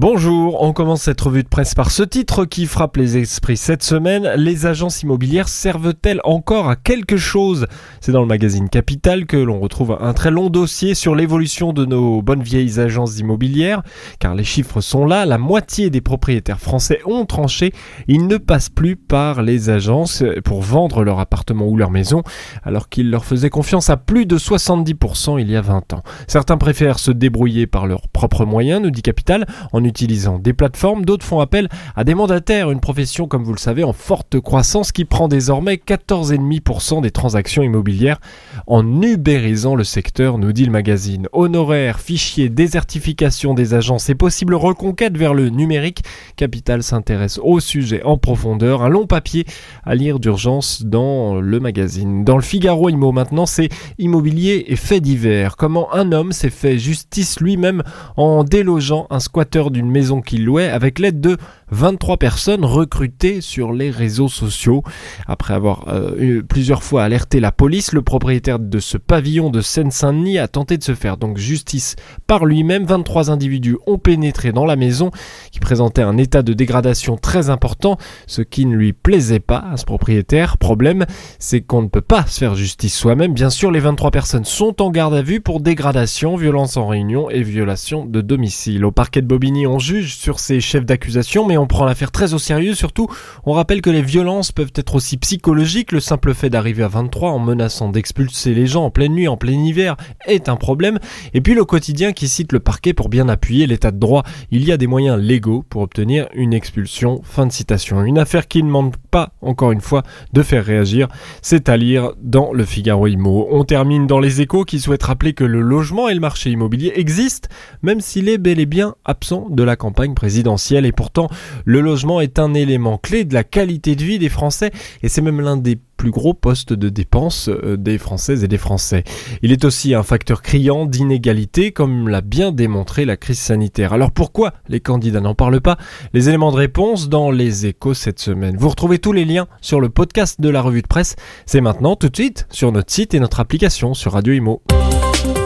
Bonjour, on commence cette revue de presse par ce titre qui frappe les esprits cette semaine. Les agences immobilières servent-elles encore à quelque chose? C'est dans le magazine Capital que l'on retrouve un très long dossier sur l'évolution de nos bonnes vieilles agences immobilières, car les chiffres sont là, la moitié des propriétaires français ont tranché, ils ne passent plus par les agences pour vendre leur appartement ou leur maison, alors qu'ils leur faisaient confiance à plus de 70% il y a 20 ans. Certains préfèrent se débrouiller par leurs propres moyens, nous dit Capital, utilisant des plateformes, d'autres font appel à des mandataires, une profession comme vous le savez en forte croissance qui prend désormais 14,5% des transactions immobilières en ubérisant le secteur, nous dit le magazine. Honoraires, fichiers, désertification des agences et possible reconquête vers le numérique, Capital s'intéresse au sujet en profondeur, un long papier à lire d'urgence dans le magazine. Dans le Figaro Immo maintenant, c'est immobilier et faits divers. Comment un homme s'est fait justice lui-même en délogeant un squatteur d'une maison qu'il louait avec l'aide de 23 personnes recrutées sur les réseaux sociaux. Après avoir euh, eu plusieurs fois alerté la police, le propriétaire de ce pavillon de Seine-Saint-Denis a tenté de se faire donc justice par lui-même. 23 individus ont pénétré dans la maison qui présentait un état de dégradation très important, ce qui ne lui plaisait pas à ce propriétaire. Problème, c'est qu'on ne peut pas se faire justice soi-même. Bien sûr, les 23 personnes sont en garde à vue pour dégradation, violence en réunion et violation de domicile. Au parquet de Bobigny, on juge sur ces chefs d'accusation, mais on prend l'affaire très au sérieux. Surtout, on rappelle que les violences peuvent être aussi psychologiques. Le simple fait d'arriver à 23 en menaçant d'expulser les gens en pleine nuit, en plein hiver, est un problème. Et puis le quotidien qui cite le parquet pour bien appuyer l'état de droit. Il y a des moyens légaux pour obtenir une expulsion. Fin de citation. Une affaire qui ne manque pas, encore une fois, de faire réagir. C'est à lire dans le Figaro Imo. On termine dans les échos qui souhaitent rappeler que le logement et le marché immobilier existent, même s'il est bel et bien absent de la campagne présidentielle. Et pourtant, le logement est un élément clé de la qualité de vie des Français et c'est même l'un des plus gros postes de dépenses euh, des Françaises et des Français. Il est aussi un facteur criant d'inégalité, comme l'a bien démontré la crise sanitaire. Alors pourquoi les candidats n'en parlent pas? Les éléments de réponse dans les échos cette semaine. Vous retrouvez tous les liens sur le podcast de la revue de presse. C'est maintenant tout de suite sur notre site et notre application sur Radio Imo.